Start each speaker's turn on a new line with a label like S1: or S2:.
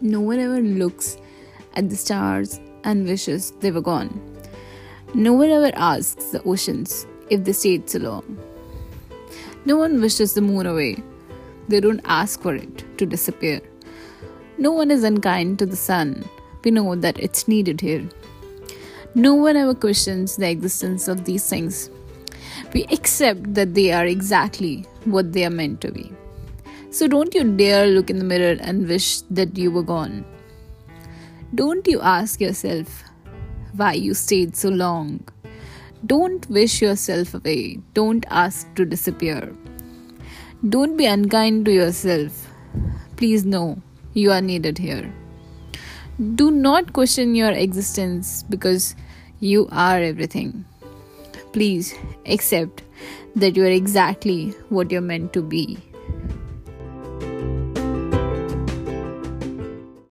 S1: No one ever looks at the stars and wishes they were gone. No one ever asks the oceans if they stayed so long. No one wishes the moon away. They don't ask for it to disappear. No one is unkind to the sun. We know that it's needed here. No one ever questions the existence of these things. We accept that they are exactly what they are meant to be. So don't you dare look in the mirror and wish that you were gone. Don't you ask yourself why you stayed so long. Don't wish yourself away. Don't ask to disappear. Don't be unkind to yourself. Please know you are needed here. Do not question your existence because you are everything. Please accept that you are exactly what you're meant to be.